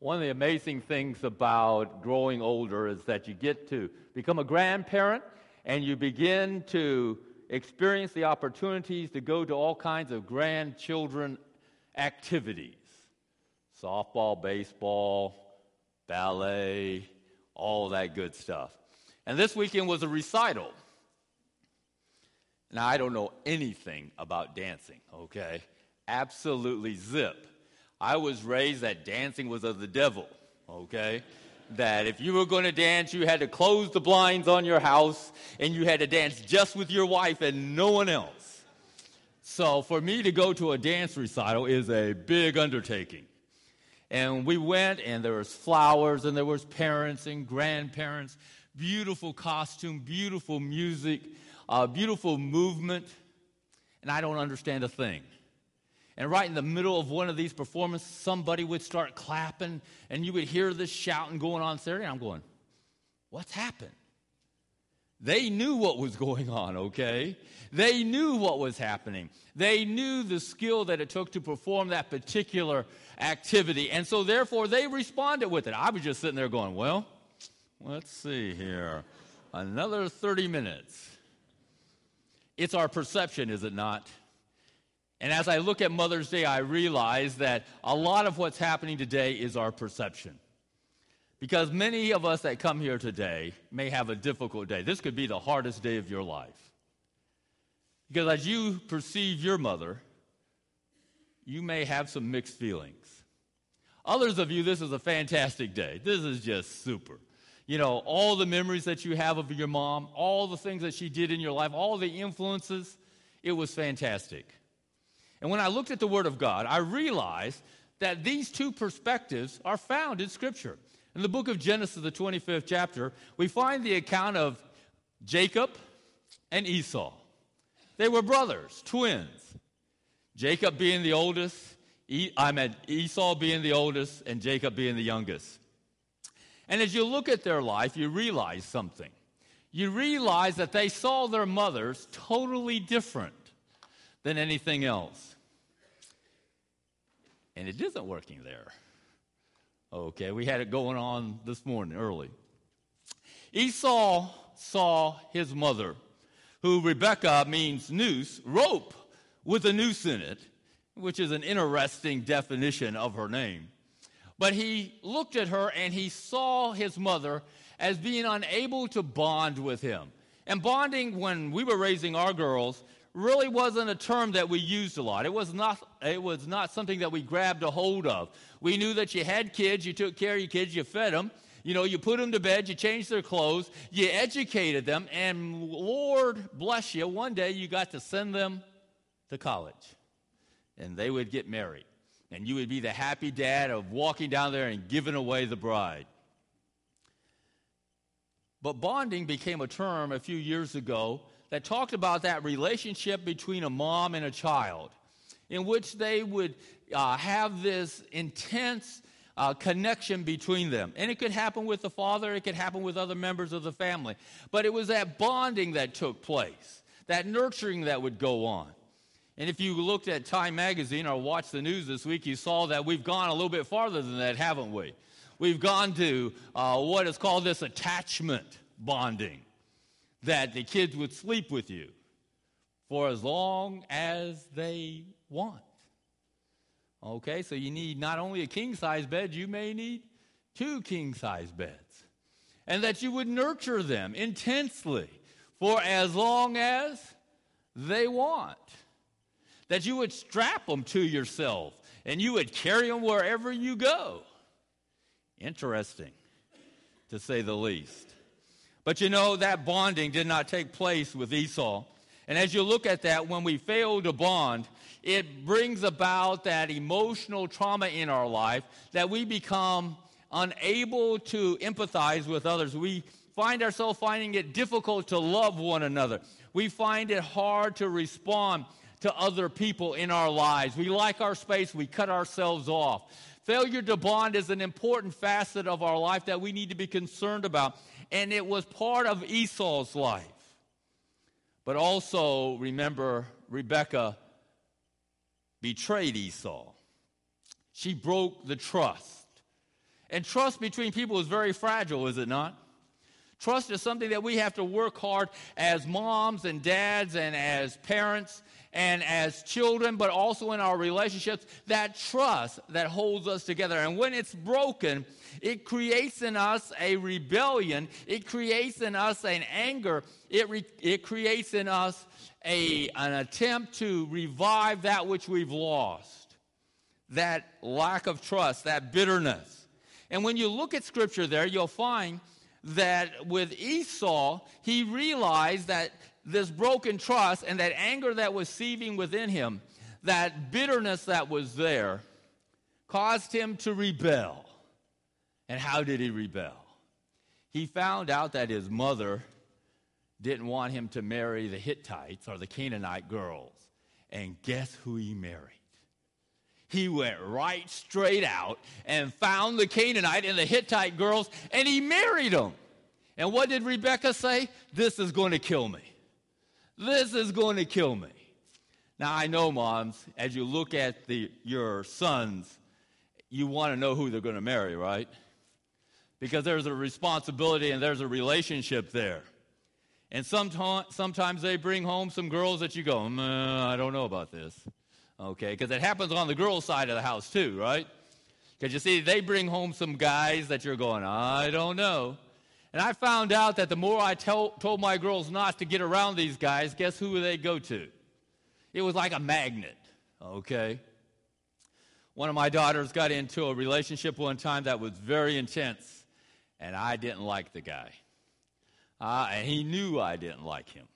One of the amazing things about growing older is that you get to become a grandparent and you begin to experience the opportunities to go to all kinds of grandchildren activities softball, baseball, ballet, all that good stuff. And this weekend was a recital. Now, I don't know anything about dancing, okay? Absolutely zip. I was raised that dancing was of the devil, okay? That if you were going to dance, you had to close the blinds on your house and you had to dance just with your wife and no one else. So for me to go to a dance recital is a big undertaking. And we went and there was flowers and there was parents and grandparents, beautiful costume, beautiful music, uh, beautiful movement. And I don't understand a thing. And right in the middle of one of these performances, somebody would start clapping, and you would hear this shouting going on. And I'm going, What's happened? They knew what was going on, okay? They knew what was happening. They knew the skill that it took to perform that particular activity. And so, therefore, they responded with it. I was just sitting there going, Well, let's see here. Another 30 minutes. It's our perception, is it not? And as I look at Mother's Day, I realize that a lot of what's happening today is our perception. Because many of us that come here today may have a difficult day. This could be the hardest day of your life. Because as you perceive your mother, you may have some mixed feelings. Others of you, this is a fantastic day. This is just super. You know, all the memories that you have of your mom, all the things that she did in your life, all the influences, it was fantastic. And when I looked at the Word of God, I realized that these two perspectives are found in Scripture. In the book of Genesis, the 25th chapter, we find the account of Jacob and Esau. They were brothers, twins. Jacob being the oldest, I meant Esau being the oldest, and Jacob being the youngest. And as you look at their life, you realize something. You realize that they saw their mothers totally different than anything else and it isn't working there. Okay, we had it going on this morning early. Esau saw his mother, who Rebecca means noose, rope with a noose in it, which is an interesting definition of her name. But he looked at her and he saw his mother as being unable to bond with him. And bonding, when we were raising our girls, really wasn't a term that we used a lot. It was not, it was not something that we grabbed a hold of. We knew that you had kids, you took care of your kids, you fed them, you know, you put them to bed, you changed their clothes, you educated them, and Lord bless you, one day you got to send them to college. And they would get married. And you would be the happy dad of walking down there and giving away the bride. But bonding became a term a few years ago that talked about that relationship between a mom and a child, in which they would uh, have this intense uh, connection between them. And it could happen with the father, it could happen with other members of the family. But it was that bonding that took place, that nurturing that would go on. And if you looked at Time Magazine or watched the news this week, you saw that we've gone a little bit farther than that, haven't we? We've gone to uh, what is called this attachment bonding that the kids would sleep with you for as long as they want. Okay, so you need not only a king size bed, you may need two king size beds. And that you would nurture them intensely for as long as they want. That you would strap them to yourself and you would carry them wherever you go. Interesting, to say the least. But you know, that bonding did not take place with Esau. And as you look at that, when we fail to bond, it brings about that emotional trauma in our life that we become unable to empathize with others. We find ourselves finding it difficult to love one another. We find it hard to respond to other people in our lives. We like our space, we cut ourselves off. Failure to bond is an important facet of our life that we need to be concerned about and it was part of Esau's life. But also, remember, Rebecca betrayed Esau. She broke the trust. And trust between people is very fragile, is it not? Trust is something that we have to work hard as moms and dads and as parents and as children, but also in our relationships. That trust that holds us together. And when it's broken, it creates in us a rebellion, it creates in us an anger, it, re- it creates in us a, an attempt to revive that which we've lost. That lack of trust, that bitterness. And when you look at scripture there, you'll find that with Esau, he realized that this broken trust and that anger that was seething within him, that bitterness that was there, caused him to rebel. And how did he rebel? He found out that his mother didn't want him to marry the Hittites or the Canaanite girls. And guess who he married? He went right straight out and found the Canaanite and the Hittite girls and he married them. And what did Rebecca say? This is going to kill me. This is going to kill me. Now, I know, moms, as you look at the, your sons, you want to know who they're going to marry, right? Because there's a responsibility and there's a relationship there. And sometimes, sometimes they bring home some girls that you go, I don't know about this. Okay, because it happens on the girl side of the house too, right? Because you see, they bring home some guys that you're going, I don't know. And I found out that the more I tell, told my girls not to get around these guys, guess who they go to? It was like a magnet, okay? One of my daughters got into a relationship one time that was very intense, and I didn't like the guy. Uh, and he knew I didn't like him.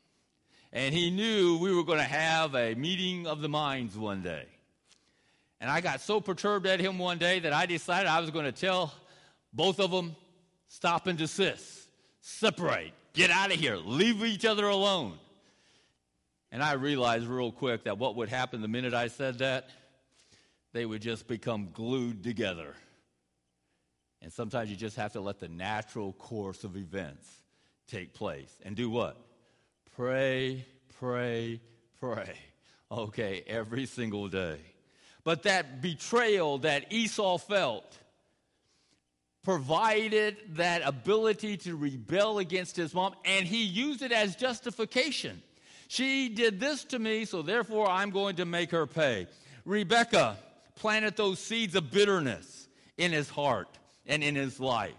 And he knew we were going to have a meeting of the minds one day. And I got so perturbed at him one day that I decided I was going to tell both of them, stop and desist, separate, get out of here, leave each other alone. And I realized real quick that what would happen the minute I said that, they would just become glued together. And sometimes you just have to let the natural course of events take place. And do what? Pray, pray, pray. Okay, every single day. But that betrayal that Esau felt provided that ability to rebel against his mom, and he used it as justification. She did this to me, so therefore I'm going to make her pay. Rebecca planted those seeds of bitterness in his heart and in his life.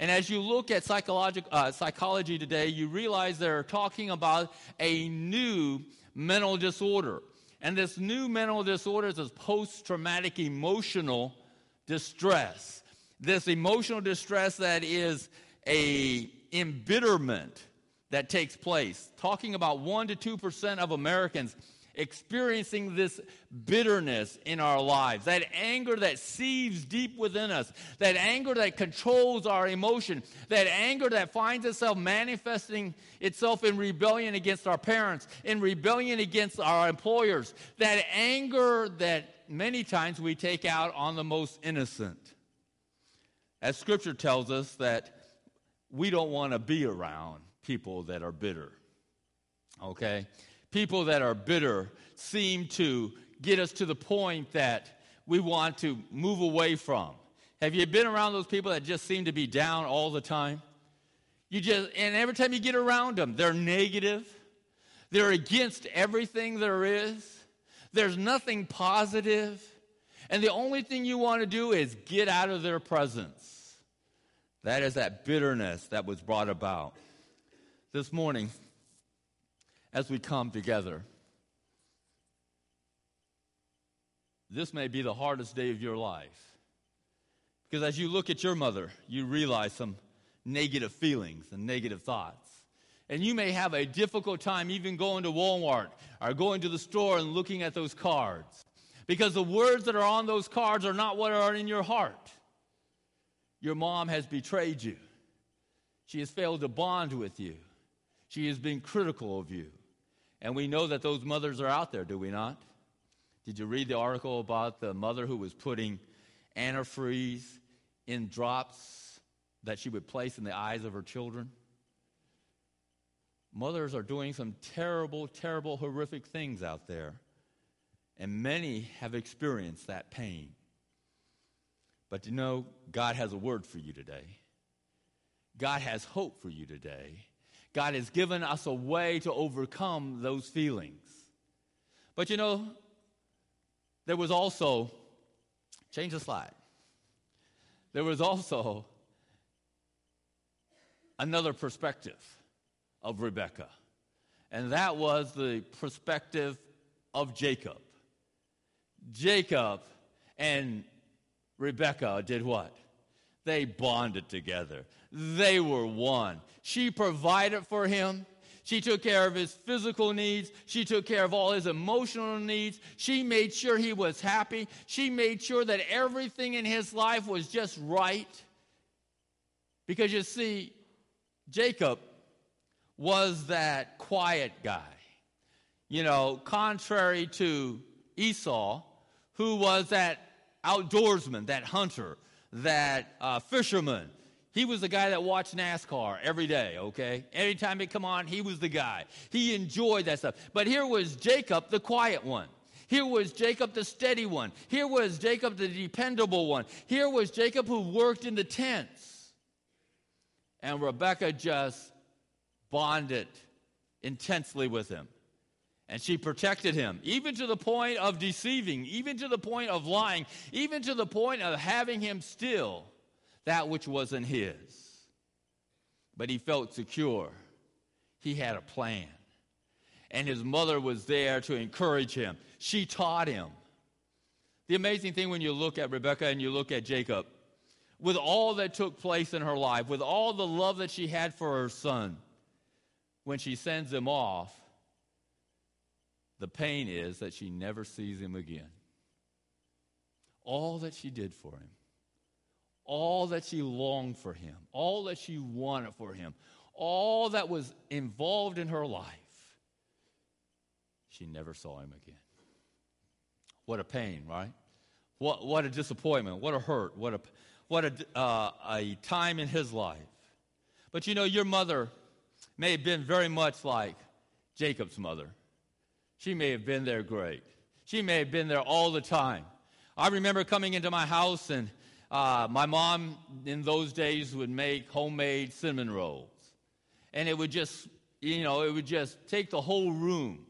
And as you look at uh, psychology today, you realize they're talking about a new mental disorder. And this new mental disorder is post traumatic emotional distress. This emotional distress that is a embitterment that takes place. Talking about 1 to 2% of Americans experiencing this bitterness in our lives, that anger that seethes deep within us, that anger that controls our emotion, that anger that finds itself manifesting itself in rebellion against our parents, in rebellion against our employers, that anger that many times we take out on the most innocent. As scripture tells us that we don't want to be around people that are bitter. Okay? people that are bitter seem to get us to the point that we want to move away from. Have you been around those people that just seem to be down all the time? You just and every time you get around them, they're negative. They're against everything there is. There's nothing positive. And the only thing you want to do is get out of their presence. That is that bitterness that was brought about. This morning, as we come together. This may be the hardest day of your life. Because as you look at your mother, you realize some negative feelings and negative thoughts. And you may have a difficult time even going to Walmart or going to the store and looking at those cards. Because the words that are on those cards are not what are in your heart. Your mom has betrayed you. She has failed to bond with you. She has been critical of you. And we know that those mothers are out there, do we not? Did you read the article about the mother who was putting antifreeze in drops that she would place in the eyes of her children? Mothers are doing some terrible, terrible, horrific things out there, and many have experienced that pain. But you know, God has a word for you today. God has hope for you today. God has given us a way to overcome those feelings. But you know, there was also, change the slide, there was also another perspective of Rebecca, and that was the perspective of Jacob. Jacob and Rebecca did what? They bonded together. They were one. She provided for him. She took care of his physical needs. She took care of all his emotional needs. She made sure he was happy. She made sure that everything in his life was just right. Because you see, Jacob was that quiet guy. You know, contrary to Esau, who was that outdoorsman, that hunter, that uh, fisherman. He was the guy that watched NASCAR every day, okay? Anytime it come on, he was the guy. He enjoyed that stuff. But here was Jacob, the quiet one. Here was Jacob, the steady one. Here was Jacob, the dependable one. Here was Jacob who worked in the tents. And Rebecca just bonded intensely with him. And she protected him, even to the point of deceiving, even to the point of lying, even to the point of having him steal that which wasn't his. But he felt secure. He had a plan. And his mother was there to encourage him. She taught him. The amazing thing when you look at Rebecca and you look at Jacob, with all that took place in her life, with all the love that she had for her son, when she sends him off, the pain is that she never sees him again. All that she did for him, all that she longed for him, all that she wanted for him, all that was involved in her life, she never saw him again. What a pain, right? What, what a disappointment. What a hurt. What, a, what a, uh, a time in his life. But you know, your mother may have been very much like Jacob's mother. She may have been there great. She may have been there all the time. I remember coming into my house, and uh, my mom in those days would make homemade cinnamon rolls. And it would just, you know, it would just take the whole room.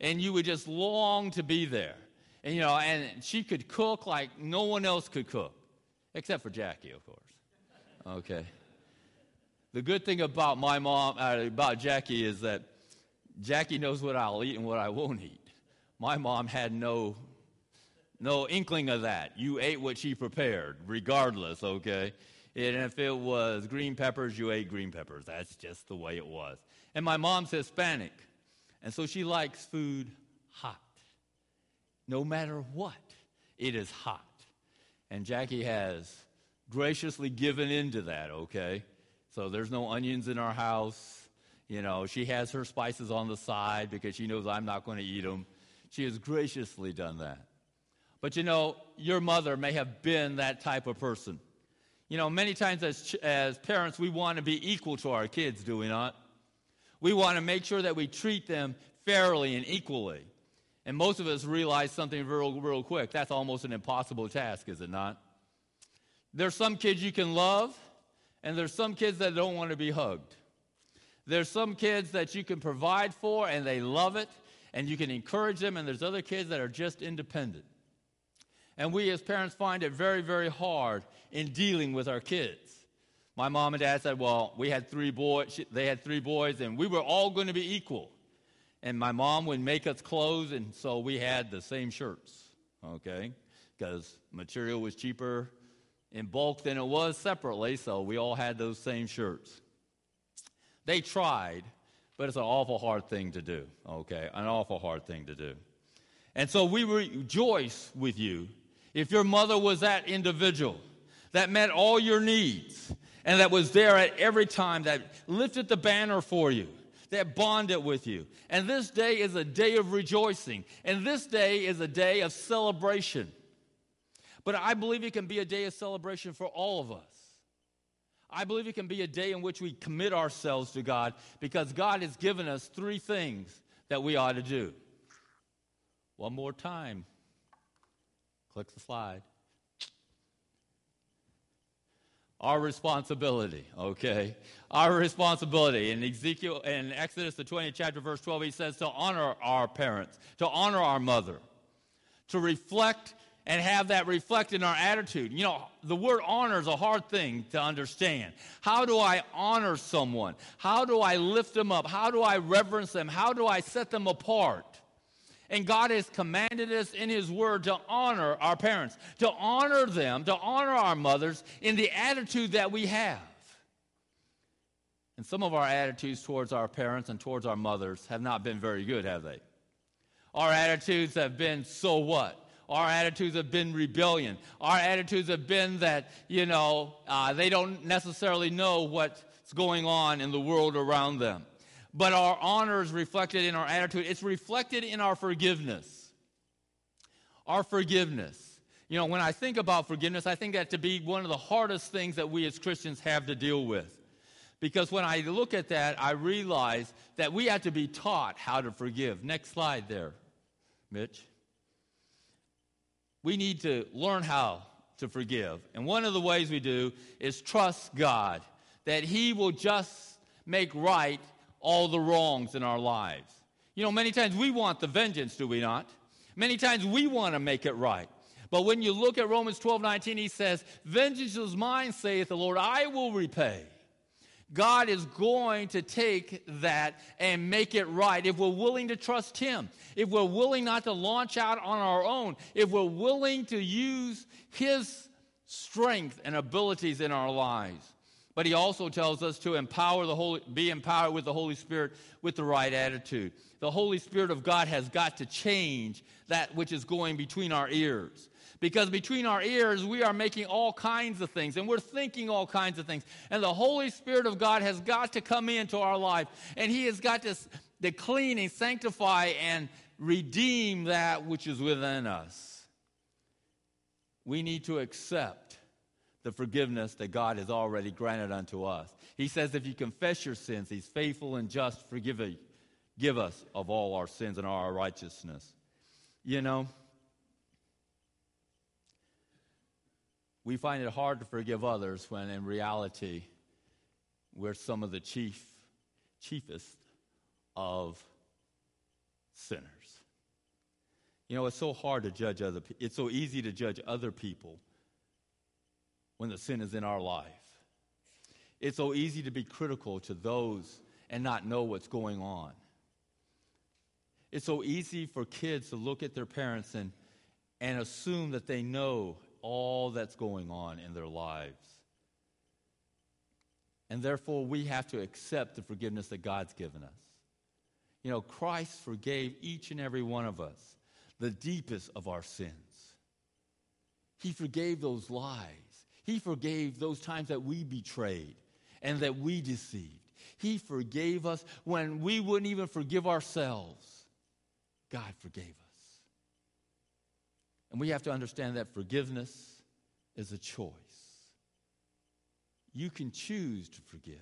And you would just long to be there. And, you know, and she could cook like no one else could cook, except for Jackie, of course. Okay. The good thing about my mom, uh, about Jackie, is that Jackie knows what I'll eat and what I won't eat. My mom had no, no inkling of that. You ate what she prepared, regardless, okay? And if it was green peppers, you ate green peppers. That's just the way it was. And my mom's Hispanic, and so she likes food hot. No matter what, it is hot. And Jackie has graciously given into that, okay? So there's no onions in our house. You know, she has her spices on the side because she knows I'm not going to eat them. She has graciously done that. But you know, your mother may have been that type of person. You know, many times as, as parents, we want to be equal to our kids, do we not? We want to make sure that we treat them fairly and equally. And most of us realize something real, real quick. That's almost an impossible task, is it not? There's some kids you can love, and there's some kids that don't want to be hugged. There's some kids that you can provide for and they love it and you can encourage them, and there's other kids that are just independent. And we as parents find it very, very hard in dealing with our kids. My mom and dad said, well, we had three boys, they had three boys, and we were all going to be equal. And my mom would make us clothes, and so we had the same shirts, okay? Because material was cheaper in bulk than it was separately, so we all had those same shirts. They tried, but it's an awful hard thing to do, okay? An awful hard thing to do. And so we rejoice with you if your mother was that individual that met all your needs and that was there at every time, that lifted the banner for you, that bonded with you. And this day is a day of rejoicing, and this day is a day of celebration. But I believe it can be a day of celebration for all of us. I believe it can be a day in which we commit ourselves to God because God has given us three things that we ought to do. One more time. Click the slide. our responsibility, okay? Our responsibility. In Ezekiel, in Exodus, the 20th chapter, verse 12, he says to honor our parents, to honor our mother, to reflect and have that reflect in our attitude. You know, the word honor is a hard thing to understand. How do I honor someone? How do I lift them up? How do I reverence them? How do I set them apart? And God has commanded us in His Word to honor our parents, to honor them, to honor our mothers in the attitude that we have. And some of our attitudes towards our parents and towards our mothers have not been very good, have they? Our attitudes have been so what? Our attitudes have been rebellion. Our attitudes have been that, you know, uh, they don't necessarily know what's going on in the world around them but our honor is reflected in our attitude. It's reflected in our forgiveness. Our forgiveness. You know, when I think about forgiveness, I think that to be one of the hardest things that we as Christians have to deal with. Because when I look at that, I realize that we have to be taught how to forgive. Next slide there, Mitch. We need to learn how to forgive. And one of the ways we do is trust God that He will just make right all the wrongs in our lives. You know, many times we want the vengeance, do we not? Many times we want to make it right. But when you look at Romans 12 19, he says, Vengeance is mine, saith the Lord, I will repay. God is going to take that and make it right if we're willing to trust Him, if we're willing not to launch out on our own, if we're willing to use His strength and abilities in our lives. But he also tells us to empower the Holy, be empowered with the Holy Spirit with the right attitude. The Holy Spirit of God has got to change that which is going between our ears. Because between our ears, we are making all kinds of things and we're thinking all kinds of things. And the Holy Spirit of God has got to come into our life and He has got to, to clean and sanctify and redeem that which is within us. We need to accept the forgiveness that God has already granted unto us. He says, if you confess your sins, He's faithful and just, forgive give us of all our sins and our righteousness. You know, we find it hard to forgive others when in reality we're some of the chief, chiefest of sinners. You know, it's so hard to judge other people. It's so easy to judge other people when the sin is in our life. It's so easy to be critical to those and not know what's going on. It's so easy for kids to look at their parents and, and assume that they know all that's going on in their lives. And therefore, we have to accept the forgiveness that God's given us. You know, Christ forgave each and every one of us the deepest of our sins. He forgave those lies. He forgave those times that we betrayed and that we deceived. He forgave us when we wouldn't even forgive ourselves. God forgave us. And we have to understand that forgiveness is a choice. You can choose to forgive,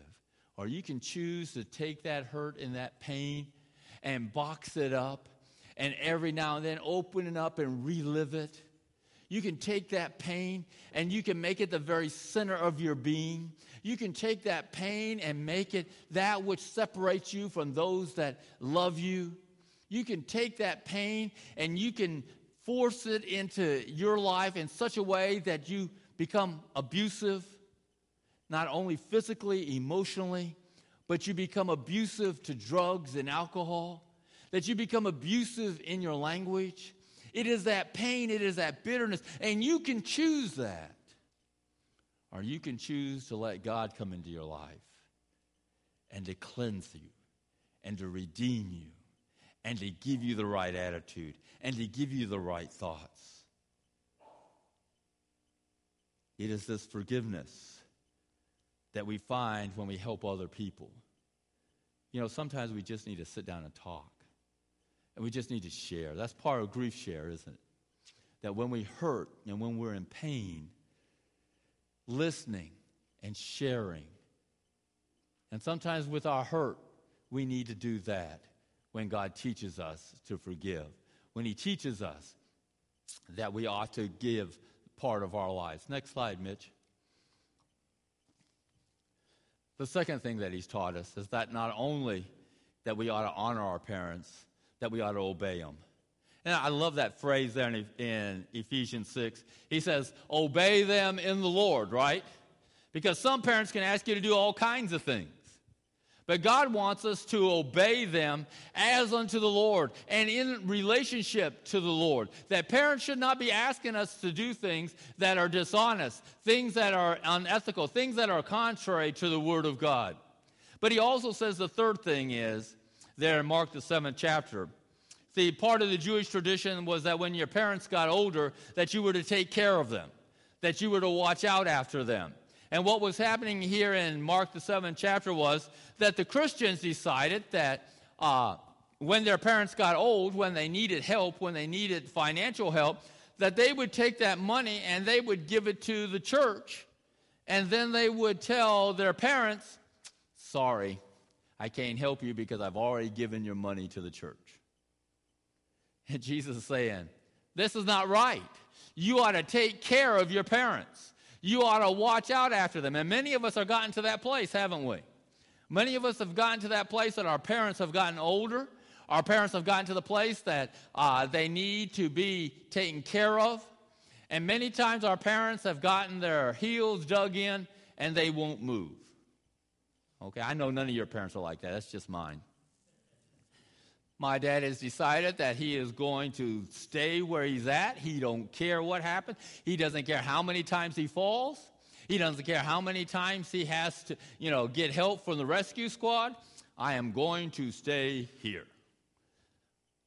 or you can choose to take that hurt and that pain and box it up and every now and then open it up and relive it you can take that pain and you can make it the very center of your being. You can take that pain and make it that which separates you from those that love you. You can take that pain and you can force it into your life in such a way that you become abusive, not only physically, emotionally, but you become abusive to drugs and alcohol, that you become abusive in your language it is that pain, it is that bitterness, and you can choose that. Or you can choose to let God come into your life and to cleanse you and to redeem you and to give you the right attitude and to give you the right thoughts. It is this forgiveness that we find when we help other people. You know, sometimes we just need to sit down and talk. And we just need to share. That's part of grief share, isn't it? That when we hurt and when we're in pain, listening and sharing. And sometimes with our hurt, we need to do that when God teaches us to forgive. When He teaches us that we ought to give part of our lives. Next slide, Mitch. The second thing that he's taught us is that not only that we ought to honor our parents, that we ought to obey them. And I love that phrase there in, Ephesians 6. He says, Obey them in the Lord, right? Because some parents can ask you to do all kinds of things. But God wants us to obey them as unto the Lord and in relationship to the Lord. That parents should not be asking us to do things that are dishonest, things that are unethical, things that are contrary to the Word of God. But he also says the third thing is there in Mark, the seventh chapter. The part of the Jewish tradition was that when your parents got older, that you were to take care of them, that you were to watch out after them. And what was happening here in Mark, the seventh chapter, was that the Christians decided that uh, when their parents got old, when they needed help, when they needed financial help, that they would take that money and they would give it to the church. And then they would tell their parents, Sorry, I can't help you because I've already given your money to the church. And Jesus is saying, This is not right. You ought to take care of your parents. You ought to watch out after them. And many of us have gotten to that place, haven't we? Many of us have gotten to that place that our parents have gotten older. Our parents have gotten to the place that uh, they need to be taken care of. And many times our parents have gotten their heels dug in and they won't move. Okay, I know none of your parents are like that. That's just mine. My dad has decided that he is going to stay where he's at. He don't care what happens. He doesn't care how many times he falls. He doesn't care how many times he has to, you know, get help from the rescue squad. I am going to stay here.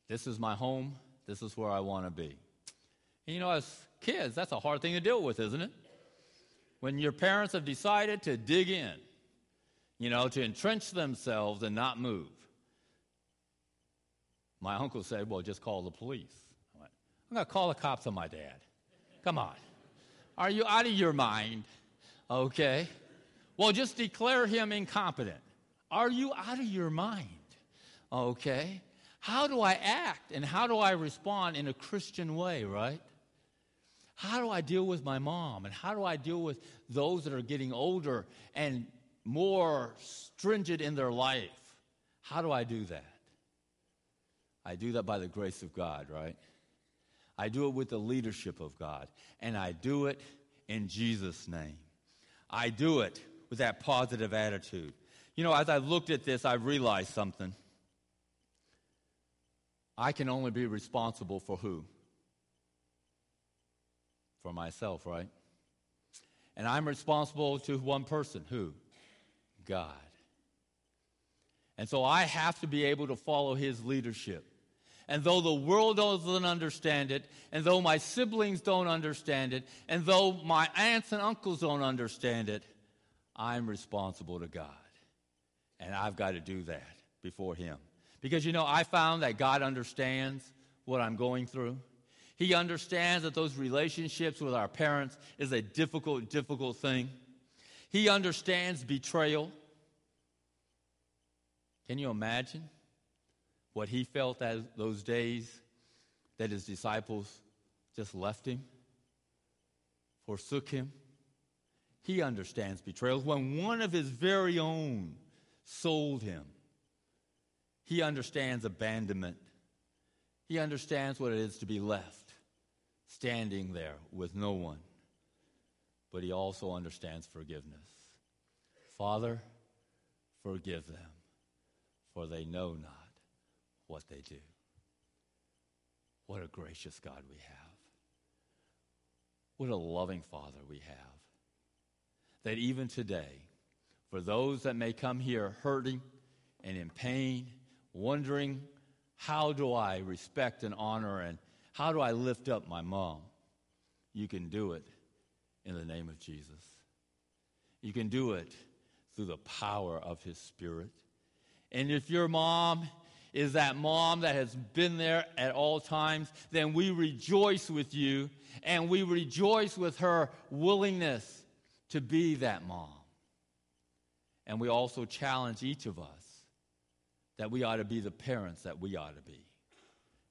This is my home. This is where I want to be. And you know, as kids, that's a hard thing to deal with, isn't it? When your parents have decided to dig in, you know, to entrench themselves and not move. My uncle said, Well, just call the police. I went, I'm going to call the cops on my dad. Come on. Are you out of your mind? Okay. Well, just declare him incompetent. Are you out of your mind? Okay. How do I act and how do I respond in a Christian way, right? How do I deal with my mom and how do I deal with those that are getting older and more stringent in their life? How do I do that? I do that by the grace of God, right? I do it with the leadership of God, and I do it in Jesus' name. I do it with that positive attitude. You know, as I looked at this, I realized something. I can only be responsible for who? For myself, right? And I'm responsible to one person. Who? God. And so I have to be able to follow his leadership. And though the world doesn't understand it, and though my siblings don't understand it, and though my aunts and uncles don't understand it, I'm responsible to God. And I've got to do that before Him. Because, you know, I found that God understands what I'm going through. He understands that those relationships with our parents is a difficult, difficult thing. He understands betrayal. Can you imagine? What he felt as those days that his disciples just left him, forsook him. He understands betrayal. When one of his very own sold him, he understands abandonment. He understands what it is to be left standing there with no one. But he also understands forgiveness. Father, forgive them, for they know not what they do. What a gracious God we have. What a loving Father we have. That even today, for those that may come here hurting and in pain, wondering, how do I respect and honor and how do I lift up my mom? You can do it in the name of Jesus. You can do it through the power of His Spirit. And if your mom is that mom that has been there at all times, then we rejoice with you and we rejoice with her willingness to be that mom. And we also challenge each of us that we ought to be the parents that we ought to be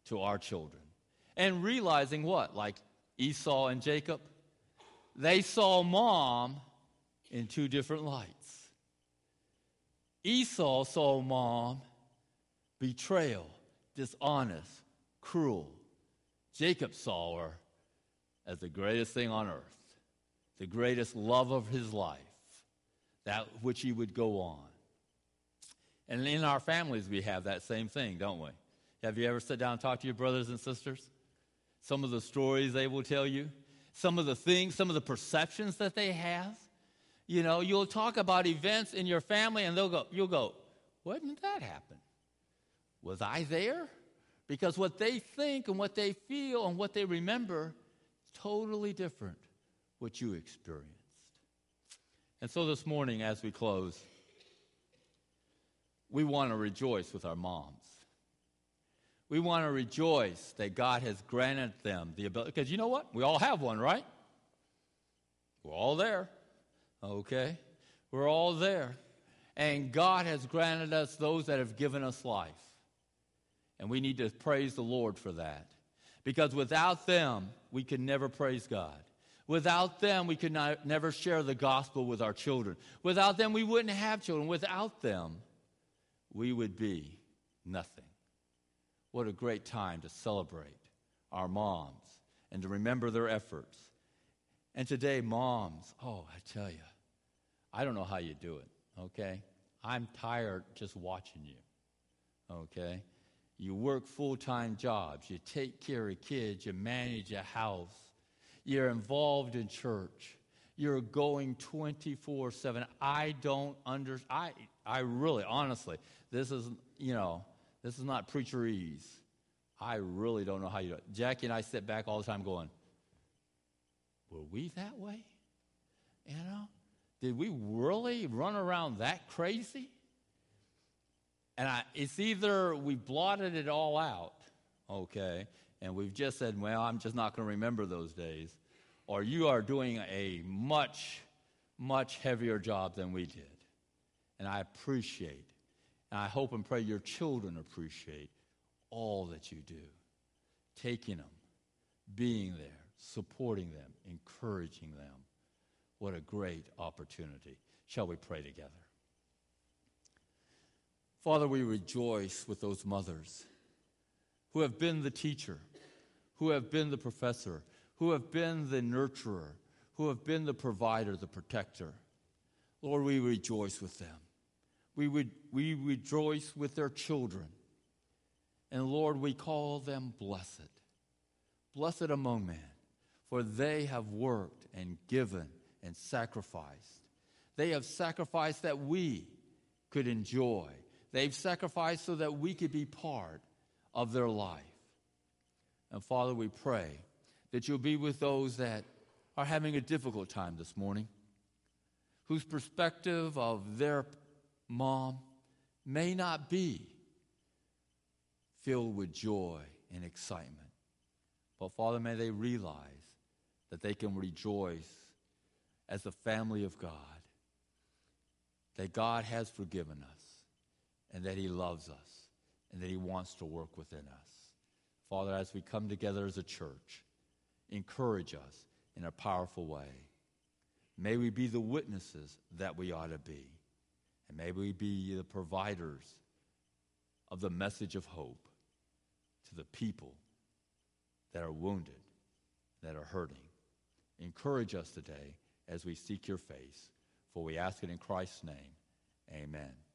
to our children. And realizing what? Like Esau and Jacob, they saw mom in two different lights. Esau saw mom betrayal, dishonest, cruel. Jacob saw her as the greatest thing on earth, the greatest love of his life, that which he would go on. And in our families, we have that same thing, don't we? Have you ever sat down and talked to your brothers and sisters? Some of the stories they will tell you, some of the things, some of the perceptions that they have. You know, you'll talk about events in your family and they'll go, you'll go, why didn't that happen? Was I there? Because what they think and what they feel and what they remember is totally different what you experienced. And so this morning, as we close, we want to rejoice with our moms. We want to rejoice that God has granted them the ability. Because you know what? We all have one, right? We're all there. Okay? We're all there. And God has granted us those that have given us life. And we need to praise the Lord for that. Because without them, we could never praise God. Without them, we could not, never share the gospel with our children. Without them, we wouldn't have children. Without them, we would be nothing. What a great time to celebrate our moms and to remember their efforts. And today, moms, oh, I tell you, I don't know how you do it, okay? I'm tired just watching you, okay? You work full time jobs, you take care of kids, you manage a house, you're involved in church, you're going 24 7. I don't understand. I, I really, honestly, this is, you know, this is not preacherese. I really don't know how you do it. Jackie and I sit back all the time going, were we that way? You know? Did we really run around that crazy? And I, it's either we blotted it all out, okay, and we've just said, well, I'm just not going to remember those days, or you are doing a much, much heavier job than we did. And I appreciate and I hope and pray your children appreciate all that you do. Taking them, being there, supporting them, encouraging them. What a great opportunity. Shall we pray together? Father, we rejoice with those mothers who have been the teacher, who have been the professor, who have been the nurturer, who have been the provider, the protector. Lord, we rejoice with them. We, we rejoice with their children. And Lord, we call them blessed. Blessed among men, for they have worked and given and sacrificed. They have sacrificed that we could enjoy. They've sacrificed so that we could be part of their life. And Father, we pray that you'll be with those that are having a difficult time this morning, whose perspective of their mom may not be filled with joy and excitement. But Father, may they realize that they can rejoice as the family of God, that God has forgiven us, and that He loves us, and that He wants to work within us. Father, as we come together as a church, encourage us in a powerful way. May we be the witnesses that we ought to be. And may we be the providers of the message of hope to the people that are wounded, that are hurting. Encourage us today as we seek your face, for we ask it in Christ's name. Amen.